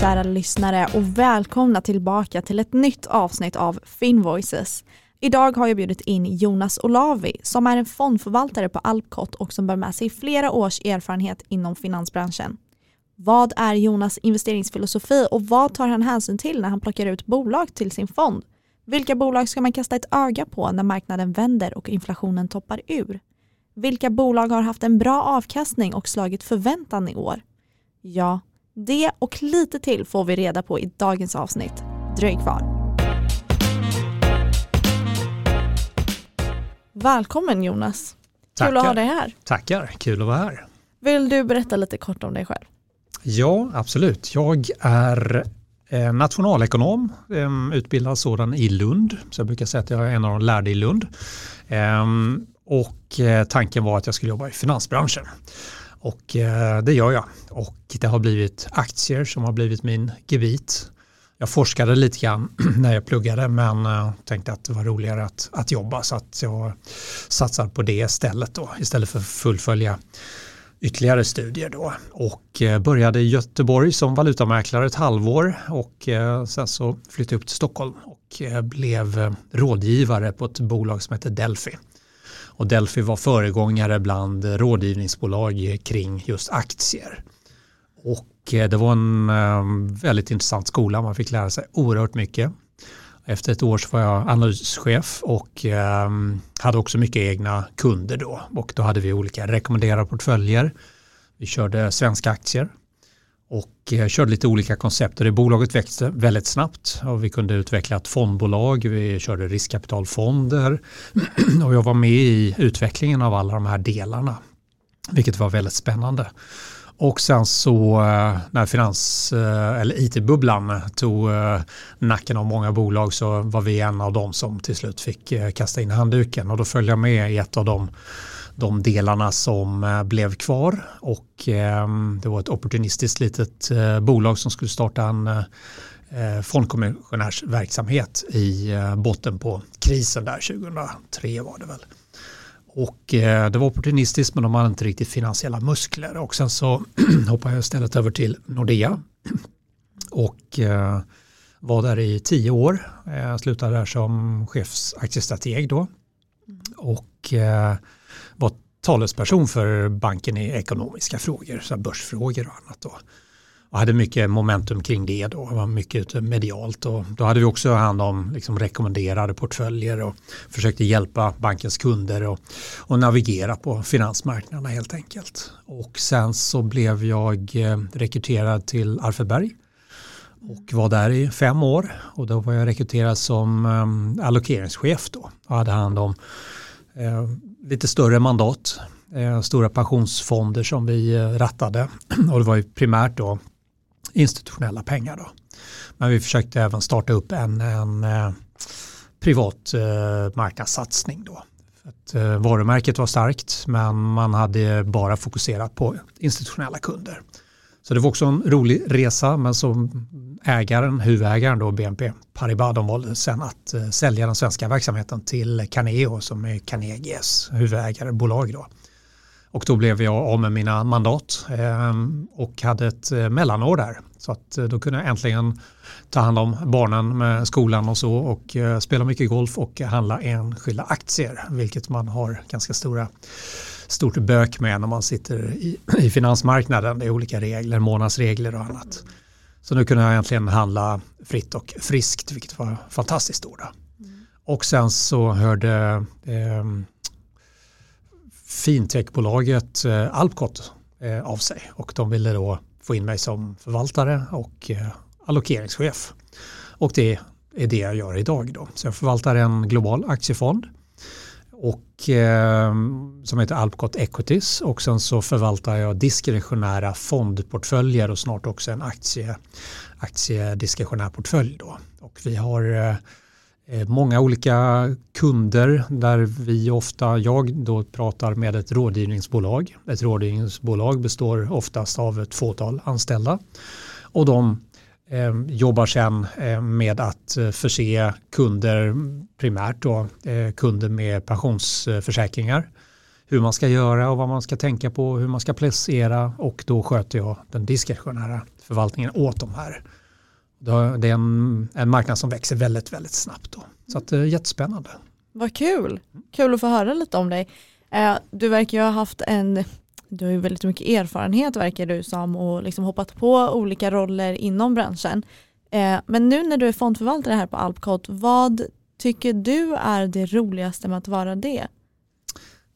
Kära lyssnare och välkomna tillbaka till ett nytt avsnitt av Finvoices. Idag har jag bjudit in Jonas Olavi som är en fondförvaltare på Alpcot och som bär med sig flera års erfarenhet inom finansbranschen. Vad är Jonas investeringsfilosofi och vad tar han hänsyn till när han plockar ut bolag till sin fond? Vilka bolag ska man kasta ett öga på när marknaden vänder och inflationen toppar ur? Vilka bolag har haft en bra avkastning och slagit förväntan i år? Ja, det och lite till får vi reda på i dagens avsnitt. Dröj kvar. Välkommen Jonas. Tackar. Kul att ha dig här. Tackar, kul att vara här. Vill du berätta lite kort om dig själv? Ja, absolut. Jag är eh, nationalekonom, eh, utbildad sådan i Lund. Så jag brukar säga att jag är en av de lärde i Lund. Ehm, och eh, tanken var att jag skulle jobba i finansbranschen. Och eh, det gör jag. Och det har blivit aktier som har blivit min gebit. Jag forskade lite grann när jag pluggade men eh, tänkte att det var roligare att, att jobba så att jag satsar på det stället då istället för att fullfölja ytterligare studier då och eh, började i Göteborg som valutamäklare ett halvår och sen så flyttade jag upp till Stockholm och blev rådgivare på ett bolag som heter Delphi. Och Delphi var föregångare bland rådgivningsbolag kring just aktier. Och eh, det var en eh, väldigt intressant skola, man fick lära sig oerhört mycket. Efter ett år så var jag analyschef och eh, hade också mycket egna kunder då. Och då hade vi olika rekommenderade portföljer. Vi körde svenska aktier och eh, körde lite olika koncept. Och det bolaget växte väldigt snabbt och vi kunde utveckla ett fondbolag. Vi körde riskkapitalfonder och jag var med i utvecklingen av alla de här delarna. Vilket var väldigt spännande. Och sen så eh, när finans eh, eller it-bubblan tog nacken av många bolag så var vi en av dem som till slut fick kasta in handduken och då följde jag med i ett av de, de delarna som blev kvar och det var ett opportunistiskt litet bolag som skulle starta en fondkommissionärsverksamhet i botten på krisen där 2003 var det väl. Och eh, det var opportunistiskt men de hade inte riktigt finansiella muskler. Och sen så hoppade jag istället över till Nordea. Och eh, var där i tio år. Jag slutade där som chefsaktiestrateg då. Och eh, var talesperson för banken i ekonomiska frågor, så börsfrågor och annat. Då och hade mycket momentum kring det då, var mycket medialt och då hade vi också hand om liksom rekommenderade portföljer och försökte hjälpa bankens kunder och, och navigera på finansmarknaderna helt enkelt. Och sen så blev jag eh, rekryterad till Arfeberg och var där i fem år och då var jag rekryterad som eh, allokeringschef då och hade hand om eh, lite större mandat, eh, stora pensionsfonder som vi eh, rattade och det var ju primärt då institutionella pengar. Då. Men vi försökte även starta upp en, en eh, privat eh, marknadssatsning. Då. För att, eh, varumärket var starkt men man hade bara fokuserat på institutionella kunder. Så det var också en rolig resa men som ägaren, huvudägaren då BNP Paribas, de valde sen att eh, sälja den svenska verksamheten till Carneo som är Carnegies huvudägarbolag då. Och då blev jag av med mina mandat eh, och hade ett eh, mellanår där. Så att eh, då kunde jag äntligen ta hand om barnen med skolan och så och eh, spela mycket golf och handla enskilda aktier. Vilket man har ganska stora stort bök med när man sitter i, i finansmarknaden. Det är olika regler, månadsregler och annat. Så nu kunde jag äntligen handla fritt och friskt vilket var fantastiskt då. Mm. Och sen så hörde eh, fintechbolaget eh, Alpcot eh, av sig och de ville då få in mig som förvaltare och eh, allokeringschef. Och det är det jag gör idag då. Så jag förvaltar en global aktiefond och, eh, som heter Alpcot Equities och sen så förvaltar jag diskretionära fondportföljer och snart också en aktie, aktiediskretionär portfölj då. Och vi har eh, eh, många olika kunder där vi ofta, jag då pratar med ett rådgivningsbolag. Ett rådgivningsbolag består oftast av ett fåtal anställda och de eh, jobbar sen eh, med att eh, förse kunder, primärt då, eh, kunder med pensionsförsäkringar hur man ska göra och vad man ska tänka på, hur man ska placera och då sköter jag den diskretionära förvaltningen åt de här. Det är en, en marknad som växer väldigt, väldigt snabbt. Då. Så att det är jättespännande. Vad kul, kul att få höra lite om dig. Eh, du verkar ju ha haft en, du har ju väldigt mycket erfarenhet verkar du som och liksom hoppat på olika roller inom branschen. Eh, men nu när du är fondförvaltare här på Alpcot, vad tycker du är det roligaste med att vara det?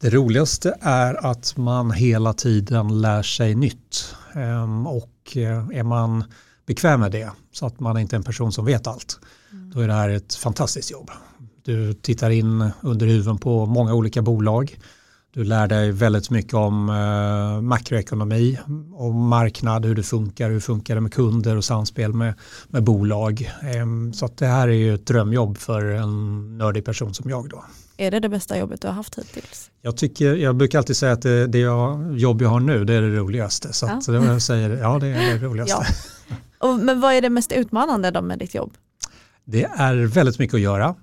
Det roligaste är att man hela tiden lär sig nytt ehm, och eh, är man bekväm med det så att man inte är en person som vet allt mm. då är det här ett fantastiskt jobb. Du tittar in under huven på många olika bolag. Du lär dig väldigt mycket om eh, makroekonomi, om marknad, hur det funkar, hur funkar det med kunder och samspel med, med bolag. Eh, så det här är ju ett drömjobb för en nördig person som jag då. Är det det bästa jobbet du har haft hittills? Jag, tycker, jag brukar alltid säga att det, det jag, jobb jag har nu det är det roligaste. Så ja. det jag säger, ja det är det roligaste. Ja. Och, men vad är det mest utmanande då med ditt jobb? Det är väldigt mycket att göra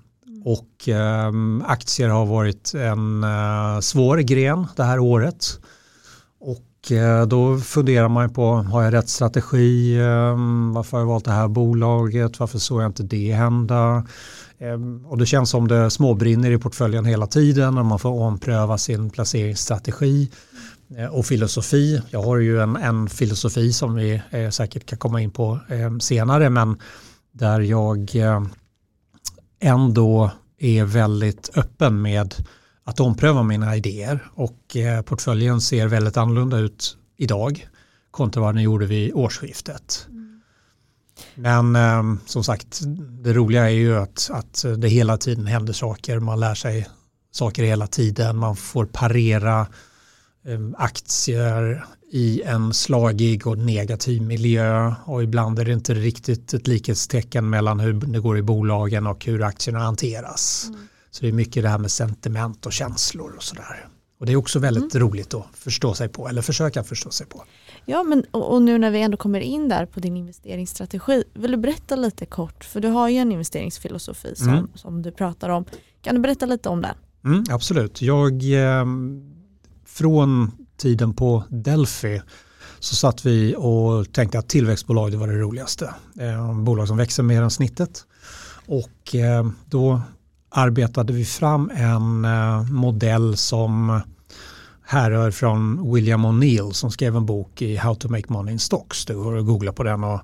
och eh, aktier har varit en eh, svår gren det här året. Och eh, då funderar man på, har jag rätt strategi? Ehm, varför har jag valt det här bolaget? Varför såg jag inte det hända? Ehm, och det känns som det småbrinner i portföljen hela tiden och man får ompröva sin placeringsstrategi eh, och filosofi. Jag har ju en, en filosofi som vi eh, säkert kan komma in på eh, senare men där jag eh, ändå är väldigt öppen med att ompröva mina idéer och eh, portföljen ser väldigt annorlunda ut idag kontra vad den gjorde vid årsskiftet. Mm. Men eh, som sagt, det roliga är ju att, att det hela tiden händer saker, man lär sig saker hela tiden, man får parera aktier i en slagig och negativ miljö och ibland är det inte riktigt ett likhetstecken mellan hur det går i bolagen och hur aktierna hanteras. Mm. Så det är mycket det här med sentiment och känslor och sådär. Och det är också väldigt mm. roligt att förstå sig på eller försöka förstå sig på. Ja, men och nu när vi ändå kommer in där på din investeringsstrategi, vill du berätta lite kort, för du har ju en investeringsfilosofi som, mm. som du pratar om. Kan du berätta lite om den? Mm, absolut. Jag, eh, från tiden på Delphi så satt vi och tänkte att tillväxtbolag det var det roligaste. Eh, bolag som växer mer än snittet. Och eh, då arbetade vi fram en eh, modell som härrör från William O'Neill som skrev en bok i How to make money in stocks. Du går och googla på den och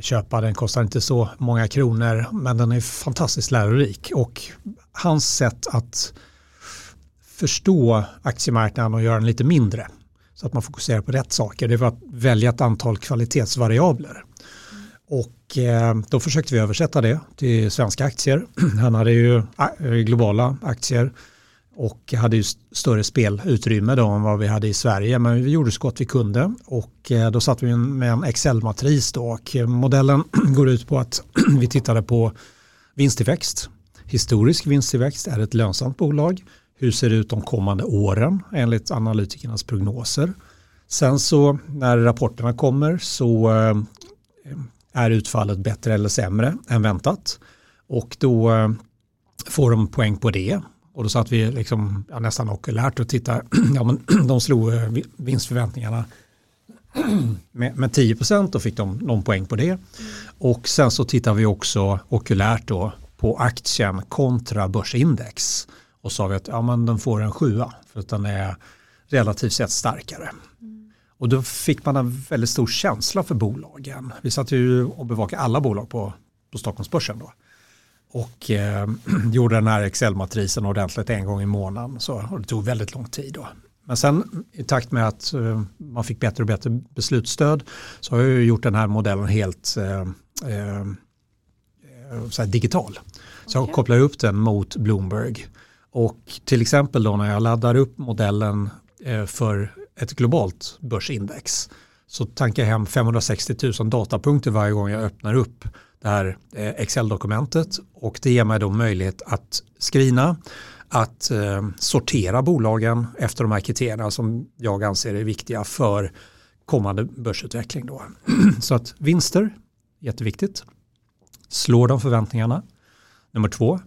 köpa den. kostar inte så många kronor men den är fantastiskt lärorik. Och hans sätt att förstå aktiemarknaden och göra den lite mindre så att man fokuserar på rätt saker. Det var att välja ett antal kvalitetsvariabler. Och eh, då försökte vi översätta det till svenska aktier. Han hade ju eh, globala aktier och hade ju större spelutrymme då än vad vi hade i Sverige. Men vi gjorde så gott vi kunde och eh, då satt vi med en Excel-matris då och eh, modellen går ut på att vi tittade på vinsttillväxt. Historisk vinsttillväxt är ett lönsamt bolag hur ser det ut de kommande åren enligt analytikernas prognoser? Sen så när rapporterna kommer så eh, är utfallet bättre eller sämre än väntat. Och då eh, får de poäng på det. Och då satt vi liksom, ja, nästan okulärt och tittade. Ja, men de slog eh, vinstförväntningarna med, med 10 procent och fick de någon poäng på det. Och sen så tittar vi också okulärt då på aktien kontra börsindex och sa vi att ja, men den får en sjua för att den är relativt sett starkare. Mm. Och då fick man en väldigt stor känsla för bolagen. Vi satt ju och bevakade alla bolag på, på Stockholmsbörsen då. Och eh, gjorde den här Excel-matrisen ordentligt en gång i månaden. Så, och det tog väldigt lång tid då. Men sen i takt med att eh, man fick bättre och bättre beslutsstöd så har jag gjort den här modellen helt eh, eh, digital. Så okay. jag kopplar upp den mot Bloomberg och till exempel då när jag laddar upp modellen eh, för ett globalt börsindex så tankar jag hem 560 000 datapunkter varje gång jag öppnar upp det här eh, Excel-dokumentet och det ger mig då möjlighet att screena, att eh, sortera bolagen efter de här kriterierna som jag anser är viktiga för kommande börsutveckling. Då. Så att vinster, jätteviktigt. Slår de förväntningarna? Nummer två,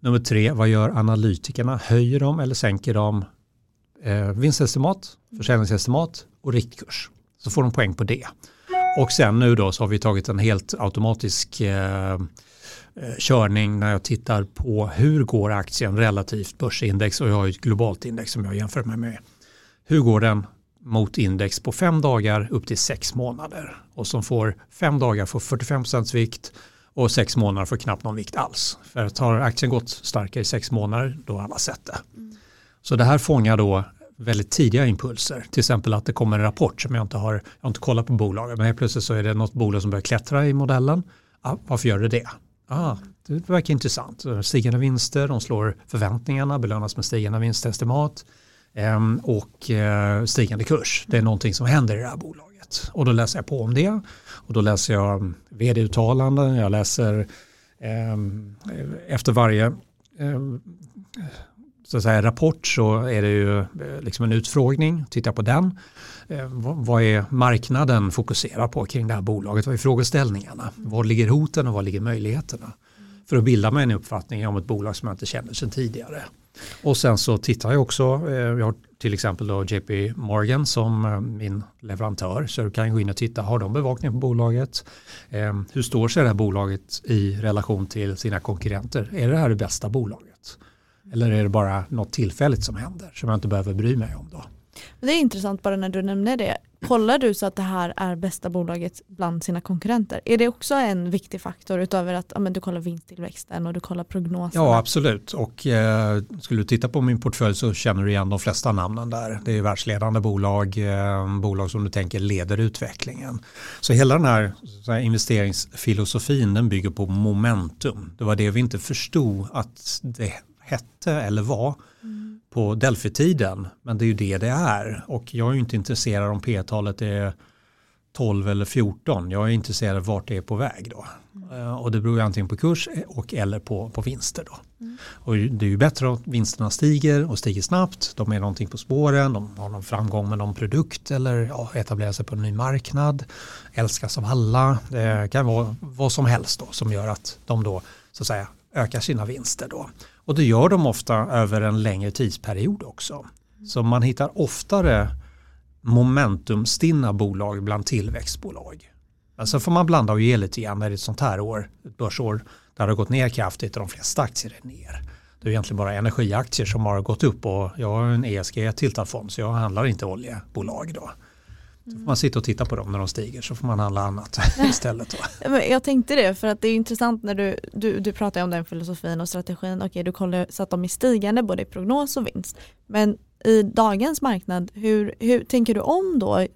Nummer tre, vad gör analytikerna? Höjer de eller sänker de eh, vinstestimat, försäljningsestimat och riktkurs. Så får de poäng på det. Och sen nu då så har vi tagit en helt automatisk eh, eh körning när jag tittar på hur går aktien relativt börsindex och jag har ett globalt index som jag jämför mig med. Hur går den mot index på fem dagar upp till sex månader och som får fem dagar får 45% vikt och sex månader får knappt någon vikt alls. För att har aktien gått starkare i sex månader då har alla sett det. Mm. Så det här fångar då väldigt tidiga impulser. Till exempel att det kommer en rapport som jag inte har, jag har inte kollat på bolaget men helt plötsligt så är det något bolag som börjar klättra i modellen. Ah, varför gör det det? Ah, det verkar intressant. Stigande vinster, de slår förväntningarna, belönas med stigande vinstestimat ehm, och eh, stigande kurs. Det är någonting som händer i det här bolaget. Och då läser jag på om det. Och då läser jag vd-uttalanden, jag läser eh, efter varje eh, så att säga, rapport så är det ju eh, liksom en utfrågning, titta på den. Eh, vad är marknaden fokuserar på kring det här bolaget? Vad är frågeställningarna? Var ligger hoten och var ligger möjligheterna? För att bilda mig en uppfattning om ett bolag som jag inte känner sedan tidigare. Och sen så tittar jag också, eh, jag har till exempel då JP Morgan som eh, min leverantör, så du kan gå in och titta, har de bevakning på bolaget? Eh, hur står sig det här bolaget i relation till sina konkurrenter? Är det här det bästa bolaget? Eller är det bara något tillfälligt som händer som jag inte behöver bry mig om då? Det är intressant bara när du nämner det. Kollar du så att det här är bästa bolaget bland sina konkurrenter? Är det också en viktig faktor utöver att ja, men du kollar vinsttillväxten och du kollar prognoserna? Ja absolut och eh, skulle du titta på min portfölj så känner du igen de flesta namnen där. Det är världsledande bolag, eh, bolag som du tänker leder utvecklingen. Så hela den här, här investeringsfilosofin den bygger på momentum. Det var det vi inte förstod att det hette eller var på Delphi-tiden. Men det är ju det det är. Och jag är ju inte intresserad om P-talet är 12 eller 14. Jag är intresserad av vart det är på väg då. Mm. Och det beror ju antingen på kurs och eller på, på vinster då. Mm. Och det är ju bättre att vinsterna stiger och stiger snabbt. De är någonting på spåren, de har någon framgång med någon produkt eller ja, etablerar sig på en ny marknad. Älskas av alla. Det kan vara vad som helst då som gör att de då så att säga ökar sina vinster då. Och det gör de ofta över en längre tidsperiod också. Så man hittar oftare momentumstinna bolag bland tillväxtbolag. Men sen får man blanda och ge lite grann när det är ett sånt här år, ett börsår, där det har gått ner kraftigt och de flesta aktier är ner. Det är egentligen bara energiaktier som har gått upp och jag har en ESG-tiltad fond så jag handlar inte oljebolag då. Så får man sitta och titta på dem när de stiger så får man handla annat istället. Jag tänkte det för att det är intressant när du, du, du pratar om den filosofin och strategin. Okej, du kollar så att de är stigande både i prognos och vinst. Men i dagens marknad, hur, hur tänker du om då?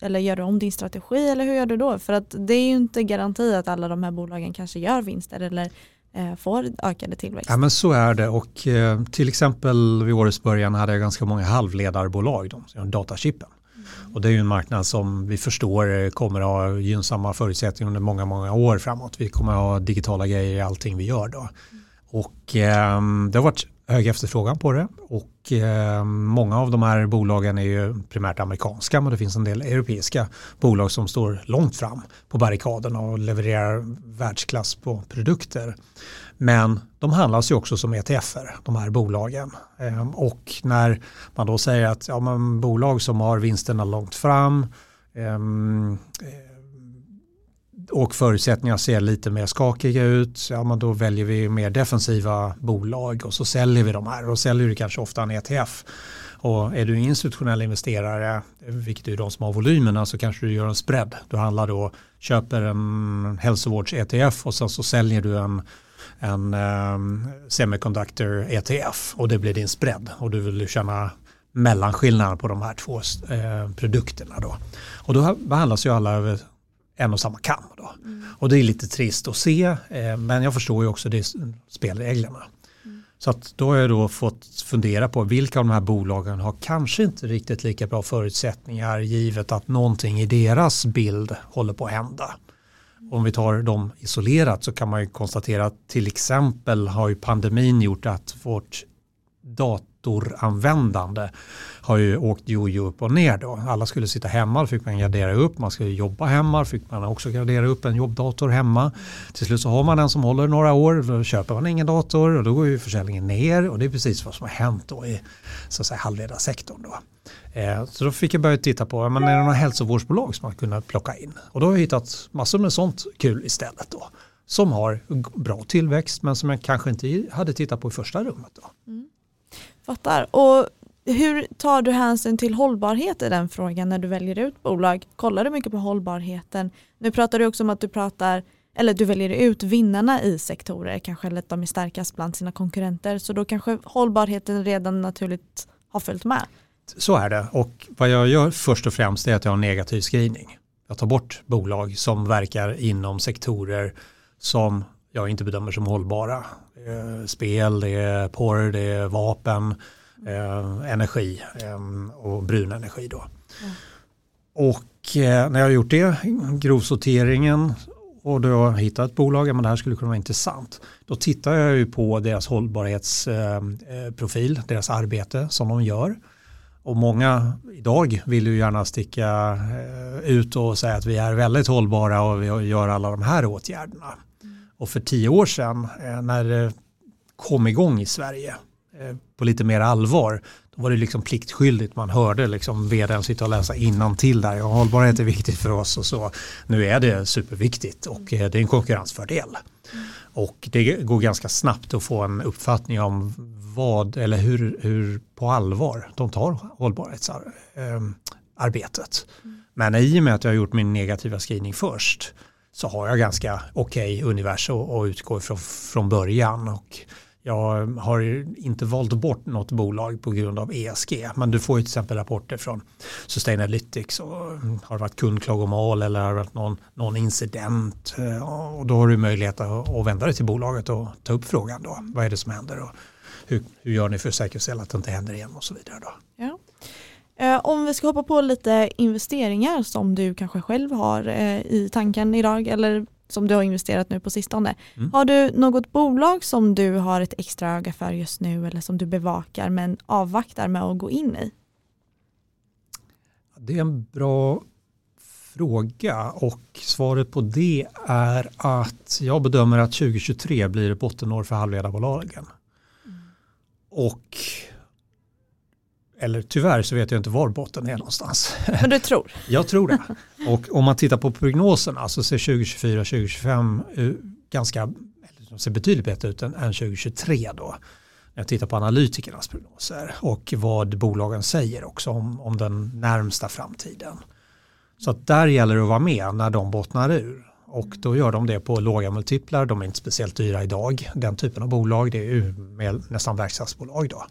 Eller gör du om din strategi eller hur gör du då? För att det är ju inte garanti att alla de här bolagen kanske gör vinster eller eh, får ökade tillväxt. Ja men så är det och eh, till exempel vid årets början hade jag ganska många halvledarbolag, de, datachippen. Och det är ju en marknad som vi förstår eh, kommer att ha gynnsamma förutsättningar under många, många år framåt. Vi kommer att ha digitala grejer i allting vi gör då. Och eh, det har varit hög efterfrågan på det och eh, många av de här bolagen är ju primärt amerikanska men det finns en del europeiska bolag som står långt fram på barrikaderna och levererar världsklass på produkter. Men de handlas ju också som ETFer, de här bolagen. Ehm, och när man då säger att ja, men bolag som har vinsterna långt fram ehm, eh, och förutsättningarna ser lite mer skakiga ut, ja men då väljer vi mer defensiva bolag och så säljer vi de här. Och säljer du kanske ofta en ETF. Och är du institutionell investerare, vilket är de som har volymerna, så kanske du gör en spread. Du handlar då, köper en hälsovårds-ETF och sen så säljer du en en um, semiconductor ETF och det blir din spread och du vill känna mellanskillnaden på de här två eh, produkterna då. Och då behandlas ju alla över en och samma kam. Då. Mm. Och det är lite trist att se, eh, men jag förstår ju också det spelreglerna. Mm. Så att då har jag då fått fundera på vilka av de här bolagen har kanske inte riktigt lika bra förutsättningar givet att någonting i deras bild håller på att hända. Om vi tar dem isolerat så kan man ju konstatera att till exempel har ju pandemin gjort att vårt datoranvändande har ju åkt jojo upp och ner då. Alla skulle sitta hemma, då fick man gradera upp, man skulle jobba hemma, då fick man också gradera upp en jobbdator hemma. Till slut så har man den som håller några år, då köper man ingen dator och då går ju försäljningen ner och det är precis vad som har hänt då i så att säga, halvledarsektorn. Då. Eh, så då fick jag börja titta på, men är det några hälsovårdsbolag som man kunde plocka in? Och då har jag hittat massor med sånt kul istället då. Som har bra tillväxt men som jag kanske inte hade tittat på i första rummet. Då. Mm. Fattar. Och hur tar du hänsyn till hållbarhet i den frågan när du väljer ut bolag? Kollar du mycket på hållbarheten? Nu pratar du också om att du pratar eller du väljer ut vinnarna i sektorer, kanske eller att de är starkast bland sina konkurrenter. Så då kanske hållbarheten redan naturligt har följt med. Så är det och vad jag gör först och främst är att jag har en negativ screening. Jag tar bort bolag som verkar inom sektorer som jag inte bedömer som hållbara. Spel, det är porr, det är vapen, eh, energi eh, och brun energi. Då. Mm. Och eh, när jag har gjort det, grovsorteringen och då hittat ett bolag, men det här skulle kunna vara intressant. Då tittar jag ju på deras hållbarhetsprofil, deras arbete som de gör. Och många idag vill ju gärna sticka ut och säga att vi är väldigt hållbara och vi gör alla de här åtgärderna. Och för tio år sedan när det kom igång i Sverige Eh, på lite mer allvar då var det liksom pliktskyldigt. Man hörde liksom vdn sitta och läsa innantill där. Ja, hållbarhet är viktigt för oss och så. Nu är det superviktigt och eh, det är en konkurrensfördel. Och det går ganska snabbt att få en uppfattning om vad eller hur, hur på allvar de tar hållbarhetsarbetet. Men i och med att jag har gjort min negativa screening först så har jag ganska okej okay universum att utgå ifrån från början. Och jag har inte valt bort något bolag på grund av ESG, men du får ju till exempel rapporter från Sustainalytics och har det varit kundklagomål eller har det varit någon, någon incident eh, och då har du möjlighet att, vända dig till bolaget och ta upp frågan då. Vad är det som händer och hur, hur gör ni för att säkerställa att det inte händer igen och så vidare då. Ja. Eh, om vi ska hoppa på lite investeringar som du kanske själv har eh, i tanken idag eller som du har investerat nu på sistone. Mm. Har du något bolag som du har ett extra öga för just nu eller som du bevakar men avvaktar med att gå in i? Det är en bra fråga och svaret på det är att jag bedömer att 2023 blir ett bottenår för halvledarbolagen. Mm. Och eller tyvärr så vet jag inte var botten är någonstans. Men du tror? jag tror det. Och om man tittar på prognoserna så ser 2024 2025 ganska, ser betydligt bättre ut än, 2023 då. När jag tittar på analytikernas prognoser och vad bolagen säger också om, om den närmsta framtiden. Så att där gäller det att vara med när de bottnar ur. Och då gör de det på låga multiplar, de är inte speciellt dyra idag. Den typen av bolag, det är ju nästan verkstadsbolag då.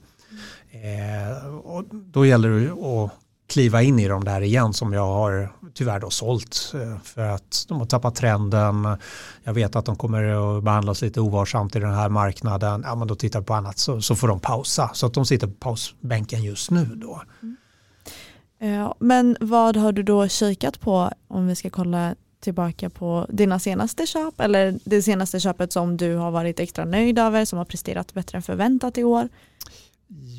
Eh, och då gäller det att kliva in i de där igen som jag har tyvärr då sålt eh, för att de har tappat trenden. Jag vet att de kommer att behandlas lite ovarsamt i den här marknaden. Ja, men då tittar på annat så, så får de pausa så att de sitter på pausbänken just nu då. Mm. Ja, men vad har du då kikat på om vi ska kolla tillbaka på dina senaste köp eller det senaste köpet som du har varit extra nöjd över som har presterat bättre än förväntat i år?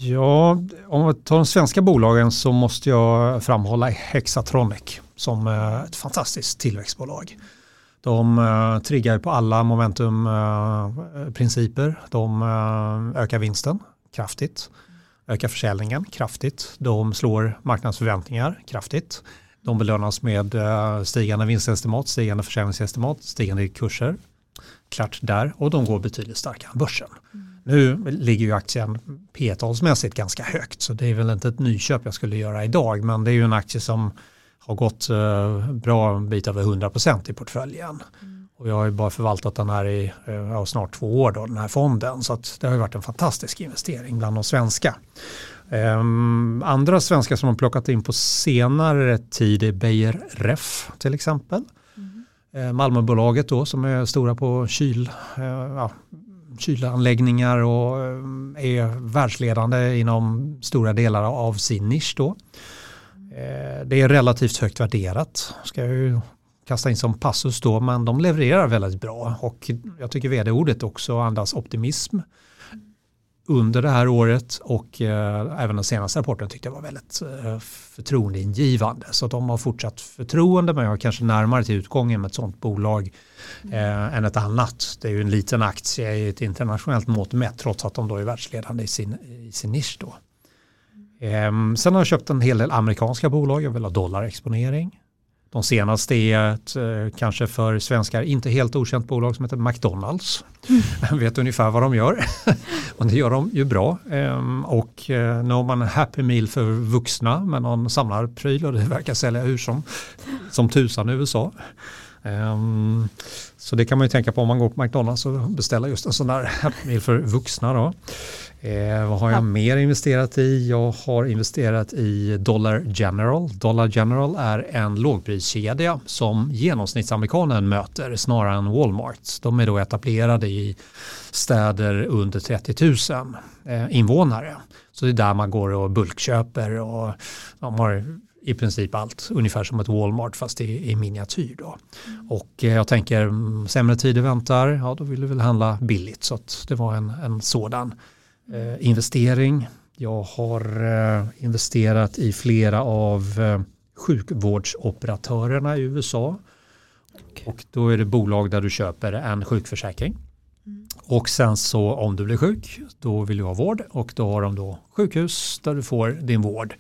Ja, om vi tar de svenska bolagen så måste jag framhålla Hexatronic som eh, ett fantastiskt tillväxtbolag. De uh, triggar på alla momentumprinciper. Eh, uh, de uh, ökar vinsten kraftigt, ökar försäljningen kraftigt. De slår marknadsförväntningar kraftigt. De belönas med stigande vinstestimat, stigande försäljningsestimat, stigande kurser. Klart där och de går betydligt starkare än börsen. Mm. Nu ligger ju aktien P-talsmässigt ganska högt så det är väl inte ett nyköp jag skulle göra idag men det är ju en aktie som har gått uh, bra en bit över 100% i portföljen. Mm. Och jag har ju bara förvaltat den här i uh, snart två år då, den här fonden så det har ju varit en fantastisk investering bland de svenska. Um, andra svenska som har plockat in på senare tid är Beijer Ref till exempel. Mm. Uh, Malmöbolaget då som är stora på kyl, ja, kylanläggningar och eh, är världsledande inom stora delar av sin nisch då. Eh, det är relativt högt värderat, ska jag ju kasta in som passus då, men de levererar väldigt bra och jag tycker vd-ordet också andas optimism under det här året och eh, även den senaste rapporten tyckte jag var väldigt eh, förtroendeingivande. Så de har fortsatt förtroende men jag har kanske närmare till utgången med ett sådant bolag eh, än ett annat. Det är ju en liten aktie i ett internationellt mått mätt trots att de då är världsledande i sin, i sin nisch. Då. Eh, sen har jag köpt en hel del amerikanska bolag, jag vill ha dollarexponering. De senaste är ett eh, kanske för svenskar inte helt okänt bolag som heter McDonalds. Mm. vet ungefär vad de gör. och det gör de ju bra. Ehm, och eh, nu har man Happy Meal för vuxna med någon samlarpryl och det verkar sälja hur som, som tusan i USA. Um, så det kan man ju tänka på om man går på McDonalds och beställer just en sån där Happy Meal för vuxna. Då. Eh, vad har jag mer investerat i? Jag har investerat i Dollar General. Dollar General är en lågpriskedja som genomsnittsamerikanen möter snarare än Walmart. De är då etablerade i städer under 30 000 eh, invånare. Så det är där man går och bulkköper och de har i princip allt, ungefär som ett Walmart fast i, i miniatyr. Då. Och eh, jag tänker mm, sämre tider väntar, ja då vill du väl handla billigt så det var en, en sådan eh, investering. Jag har eh, investerat i flera av eh, sjukvårdsoperatörerna i USA. Okay. Och då är det bolag där du köper en sjukförsäkring. Mm. Och sen så om du blir sjuk, då vill du ha vård och då har de då sjukhus där du får din vård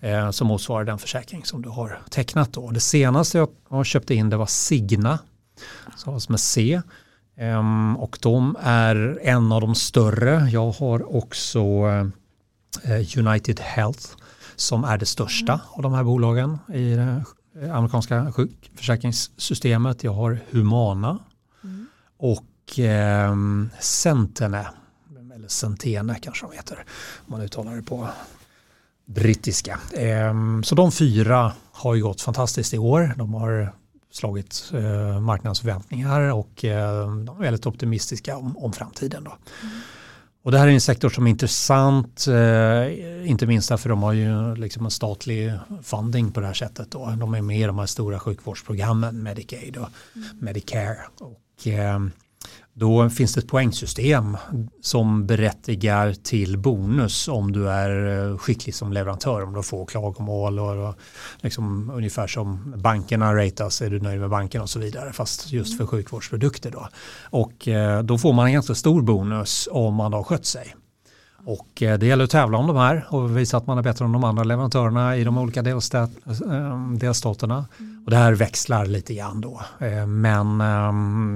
eh, som motsvarar den försäkring som du har tecknat. Då. Det senaste jag har köpt in det var Signa, som med C. Um, och de är en av de större. Jag har också uh, United Health som är det största mm. av de här bolagen i det amerikanska sjukförsäkringssystemet. Jag har Humana mm. och um, Centene, eller Centene kanske de heter, om man uttalar det på brittiska. Um, så de fyra har ju gått fantastiskt i år. De har slagit eh, marknadsförväntningar och eh, de är väldigt optimistiska om, om framtiden. Då. Mm. Och det här är en sektor som är intressant, eh, inte minst därför de har ju liksom en statlig funding på det här sättet. Då. De är med i de här stora sjukvårdsprogrammen, Medicaid och mm. Medicare. Och, eh, då finns det ett poängsystem som berättigar till bonus om du är eh, skicklig som leverantör, om du får klagomål och, liksom ungefär som bankerna ratas, är du nöjd med banken och så vidare, fast just för sjukvårdsprodukter då. Och eh, då får man en ganska stor bonus om man har skött sig. Och eh, det gäller att tävla om de här och visa att man är bättre än de andra leverantörerna i de olika delstat, eh, delstaterna. Mm. Och det här växlar lite grann då. Eh, men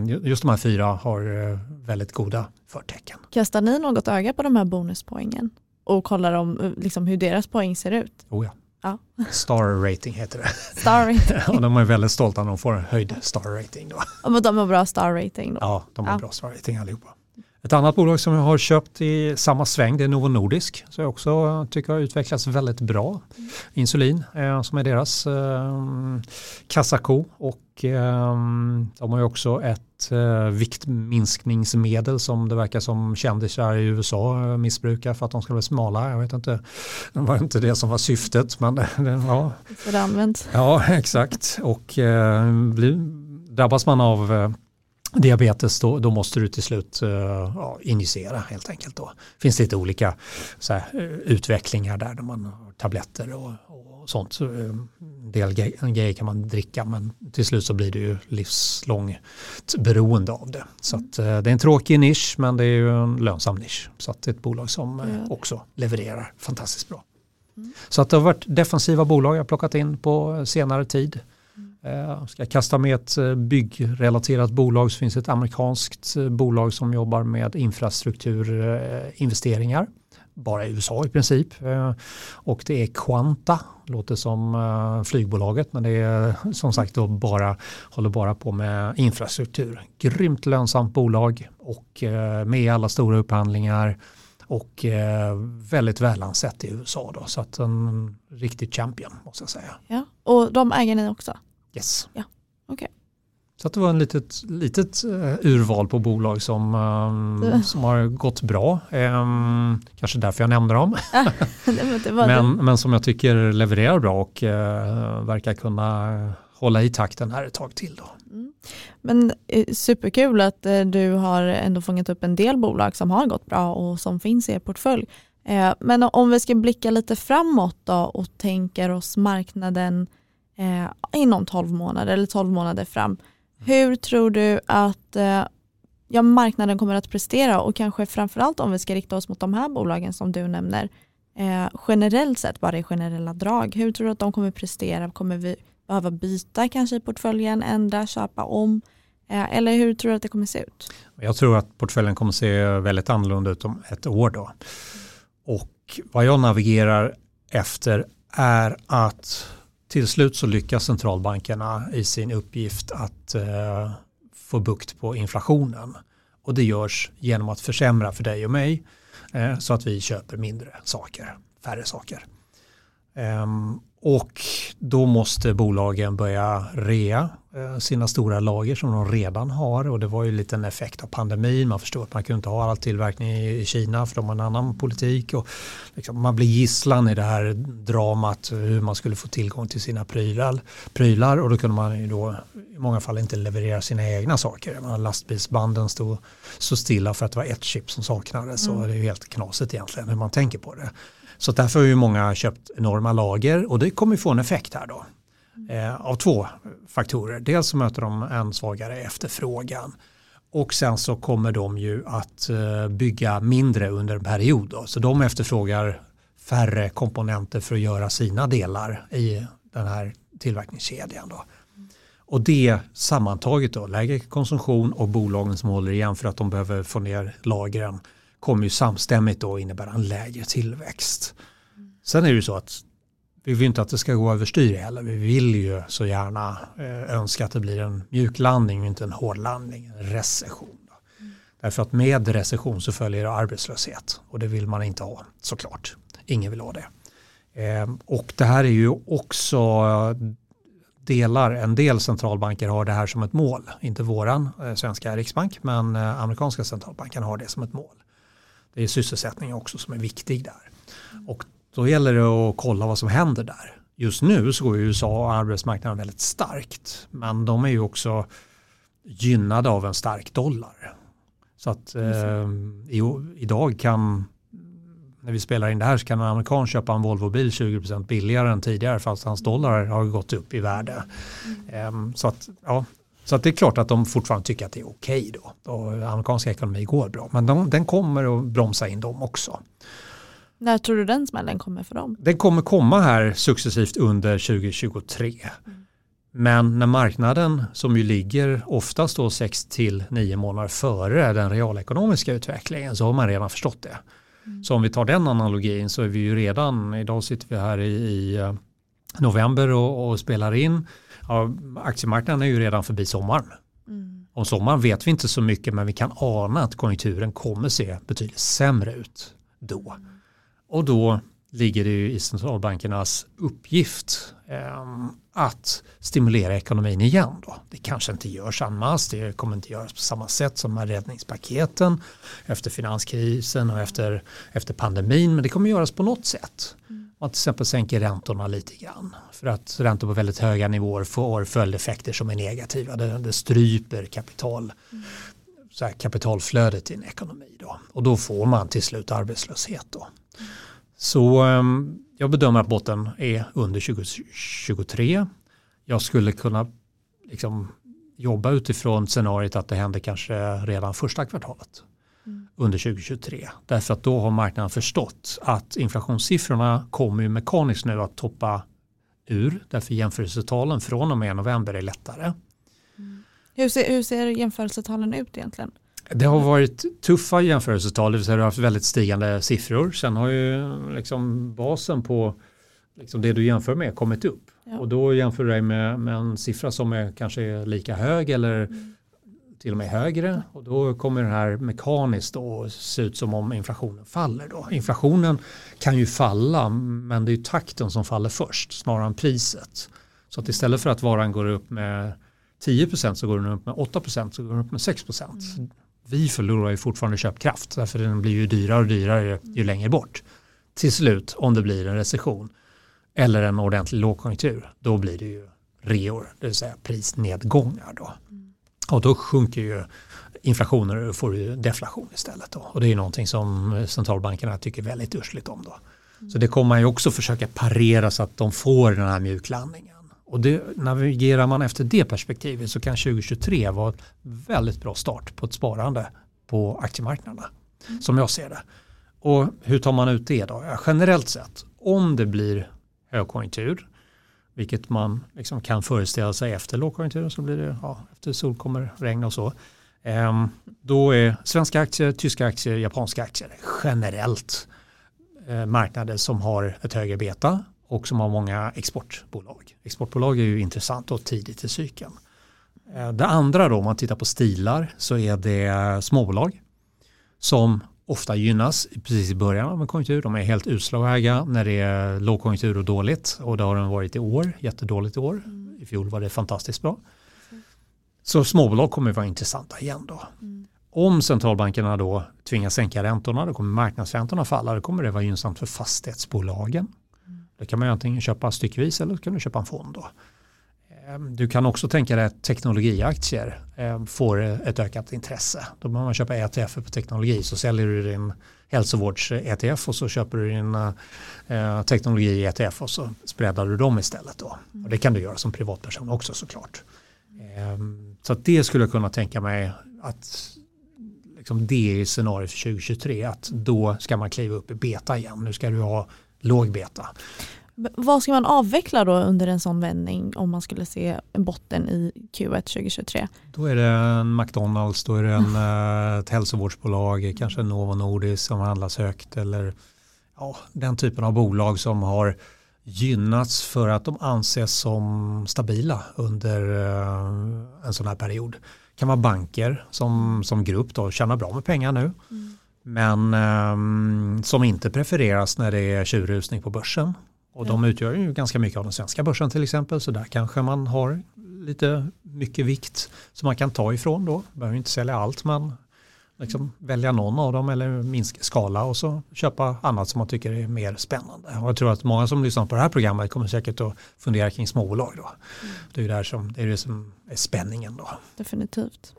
just de här fyra har väldigt goda förtecken. Kastar ni något öga på de här bonuspoängen och kollar om liksom, hur deras poäng ser ut? Oh ja. Ja. Star rating heter det. Star rating. och de är väldigt stolta när de får en höjd star rating. Då. Ja, men de har bra star rating då? Ja, de har ja. bra star rating allihopa. Ett annat bolag som jag har köpt i samma sväng det är Novo Nordisk. Som jag också tycker har utvecklats väldigt bra. Insulin eh, som är deras eh, kassako och eh, de har ju också ett eh, viktminskningsmedel som det verkar som kändisar i USA eh, missbrukar för att de ska bli smala. Jag vet inte, det var inte det som var syftet men det, ja. det används. Ja exakt och eh, blir, drabbas man av eh, diabetes då, då, måste du till slut uh, ja, injicera helt enkelt. Då. finns lite olika här, eh, utvecklingar där, där man har tabletter och, och sånt. Så, en del grejer kan man dricka men till slut så blir det ju livslångt beroende av det. Så att, uh, det är en tråkig nisch men det är ju en lönsam nisch. Så att det är ett bolag som uh, också levererar fantastiskt bra. Mm. Så att det har varit defensiva bolag jag plockat in på senare tid. Eh, ska jag kasta med ett eh, byggrelaterat bolag så finns ett amerikanskt eh, bolag som jobbar med infrastrukturinvesteringar. Bara i USA i princip. Och det är Quanta, låter som flygbolaget men det är som sagt då bara, håller bara på med infrastruktur. Grymt lönsamt bolag och med alla stora upphandlingar och väldigt välansett i USA då så att en riktig champion måste jag säga. Ja, och de äger ni också? Yes. Ja, okay. Så det var en litet, litet uh, urval på bolag som, um, som har gått bra. Um, kanske därför jag nämnde dem. men, men som jag tycker levererar bra och uh, verkar kunna hålla i takten här ett tag till. Då. Mm. Men eh, superkul att eh, du har ändå fångat upp en del bolag som har gått bra och som finns i er portfölj. Eh, men om vi ska blicka lite framåt då och tänker oss marknaden Eh, inom 12 månader eller 12 månader fram. Hur tror du att eh, ja, marknaden kommer att prestera och kanske framförallt om vi ska rikta oss mot de här bolagen som du nämner eh, generellt sett, bara i generella drag. Hur tror du att de kommer prestera? Kommer vi behöva byta kanske i portföljen, ändra, köpa om? Eh, eller hur tror du att det kommer se ut? Jag tror att portföljen kommer se väldigt annorlunda ut om ett år. Då. Och vad jag navigerar efter är att till slut så lyckas centralbankerna i sin uppgift att eh, få bukt på inflationen. Och det görs genom att försämra för dig och mig eh, så att vi köper mindre saker, färre saker. Um, och då måste bolagen börja rea eh, sina stora lager som de redan har och det var ju lite en effekt av pandemin. Man förstår att man kunde inte ha all tillverkning i Kina för de har en annan politik. Och liksom man blir gisslan i det här dramat hur man skulle få tillgång till sina prylar. prylar och då kunde man ju då i många fall inte leverera sina egna saker. Lastbilsbanden stod så stilla för att det var ett chip som saknades mm. och det är helt knasigt egentligen hur man tänker på det. Så därför har ju många köpt enorma lager och det kommer få en effekt här då. Eh, av två faktorer. Dels så möter de en svagare efterfrågan och sen så kommer de ju att eh, bygga mindre under en period. Då. Så de efterfrågar färre komponenter för att göra sina delar i den här tillverkningskedjan. Då. Och det sammantaget då, lägre konsumtion och bolagen som håller igen för att de behöver få ner lagren kommer ju samstämmigt då innebära en lägre tillväxt. Sen är det ju så att vi vill inte att det ska gå överstyr heller. Vi vill ju så gärna eh, önska att det blir en mjuk landning inte en hård landning, en recession. Mm. Därför att med recession så följer arbetslöshet och det vill man inte ha såklart. Ingen vill ha det. Eh, och det här är ju också delar, en del centralbanker har det här som ett mål. Inte våran eh, svenska riksbank men eh, amerikanska centralbanken har det som ett mål. Det är sysselsättning också som är viktig där. Och då gäller det att kolla vad som händer där. Just nu så går USA och arbetsmarknaden väldigt starkt. Men de är ju också gynnade av en stark dollar. Så att eh, i, idag kan, när vi spelar in det här så kan en amerikan köpa en Volvo-bil 20% billigare än tidigare fast hans dollar har gått upp i värde. Mm. Eh, så att ja, så det är klart att de fortfarande tycker att det är okej okay då. Och amerikanska ekonomi går bra. Men de, den kommer att bromsa in dem också. När tror du den smällen kommer för dem? Den kommer komma här successivt under 2023. Mm. Men när marknaden som ju ligger oftast då 6 till 9 månader före den realekonomiska utvecklingen så har man redan förstått det. Mm. Så om vi tar den analogin så är vi ju redan, idag sitter vi här i, i eh, november och, och spelar in ja, aktiemarknaden är ju redan förbi sommaren. Mm. Om sommaren vet vi inte så mycket men vi kan ana att konjunkturen kommer se betydligt sämre ut då. Mm. Och då ligger det ju i centralbankernas uppgift eh, att stimulera ekonomin igen. Då. Det kanske inte görs masse, det kommer inte göras på samma sätt som med räddningspaketen efter finanskrisen och efter, efter pandemin men det kommer göras på något sätt. Mm man till exempel sänker räntorna lite grann. För att räntor på väldigt höga nivåer får följdeffekter som är negativa. Det, det stryper kapital, mm. så här, kapitalflödet i en ekonomi. Då. Och då får man till slut arbetslöshet. Då. Mm. Så um, jag bedömer att botten är under 2023. Jag skulle kunna liksom, jobba utifrån scenariot att det händer kanske redan första kvartalet under 2023. Därför att då har marknaden förstått att inflationssiffrorna kommer ju mekaniskt nu att toppa ur. Därför jämförelsetalen från och med november är lättare. Mm. Hur, ser, hur ser jämförelsetalen ut egentligen? Det har varit tuffa jämförelsetal, det vill säga det har haft väldigt stigande siffror. Sen har ju liksom basen på liksom det du jämför med kommit upp. Ja. Och då jämför du dig med, med, en siffra som är kanske lika hög eller mm till och med högre och då kommer det här mekaniskt då se ut som om inflationen faller. Då. Inflationen kan ju falla men det är takten som faller först snarare än priset. Så att istället för att varan går upp med 10% så går den upp med 8% så går den upp med 6%. Mm. Vi förlorar ju fortfarande köpkraft därför den blir ju dyrare och dyrare ju, längre bort. Till slut om det blir en recession eller en ordentlig lågkonjunktur då blir det ju reor, det vill säga prisnedgångar då. Och då sjunker ju inflationen och får du deflation istället. Då. Och det är någonting som centralbankerna tycker väldigt ursligt om. Då. Så det kommer man ju också försöka parera så att de får den här mjuklandningen. Och det, navigerar man efter det perspektivet så kan 2023 vara ett väldigt bra start på ett sparande på aktiemarknaderna. Mm. Som jag ser det. Och hur tar man ut det då? Ja, generellt sett, om det blir högkonjunktur, vilket man liksom kan föreställa sig efter lågkonjunkturen så blir det, ja, efter sol kommer regn och så. Ehm, då är svenska aktier, tyska aktier, japanska aktier generellt eh, marknader som har ett högre beta och som har många exportbolag. Exportbolag är ju intressant och tidigt i cykeln. Ehm, det andra då, om man tittar på stilar, så är det småbolag som ofta gynnas precis i början av en konjunktur. De är helt usla att äga när det är lågkonjunktur och dåligt och det har den varit i år, jättedåligt i år. Mm. I fjol var det fantastiskt bra. Så småbolag kommer att vara intressanta igen då. Mm. Om centralbankerna då tvingas sänka räntorna, då kommer marknadsräntorna falla, då kommer det vara gynnsamt för fastighetsbolagen. Mm. Då kan man antingen köpa styckvis eller kan du köpa en fond då. Ehm, du kan också tänka dig att teknologiaktier ehm, får ett ökat intresse. Då behöver man köpa ETF på teknologi så säljer du din hälsovårds-ETF och så köper du din eh, teknologi-ETF och så spreadar du dem istället. Då. Och det kan du göra som privatperson också såklart. Ehm, så det skulle jag kunna tänka mig att liksom det är scenariot för 2023 att då ska man kliva upp i beta igen. Nu ska du ha låg beta. Vad ska man avveckla då under en sån vändning om man skulle se en botten i Q1 2023? Då är det en McDonalds, då är det en, mm. ett hälsovårdsbolag, kanske Novo Nordisk som handlas högt eller ja, den typen av bolag som har gynnats för att de anses som stabila under eh, en sån här period. Det kan vara banker som, som grupp då tjänar bra med pengar nu. Mm. Men um, som inte prefereras när det är tjurrusning på börsen. Och de utgör ju ganska mycket av den svenska börsen till exempel. Så där kanske man har lite mycket vikt som man kan ta ifrån då. Behöver inte sälja allt men liksom välja någon av dem eller minska skala och så köpa annat som man tycker är mer spännande. Och jag tror att många som lyssnar på det här programmet kommer säkert att fundera kring småbolag då. Mm. Det är det, som, det är det som är spänningen då. Definitivt.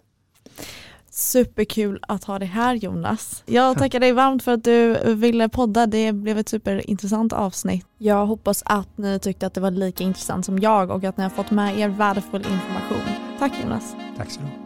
Superkul att ha dig här Jonas. Jag tackar dig varmt för att du ville podda. Det blev ett superintressant avsnitt. Jag hoppas att ni tyckte att det var lika intressant som jag och att ni har fått med er värdefull information. Tack Jonas. Tack så mycket.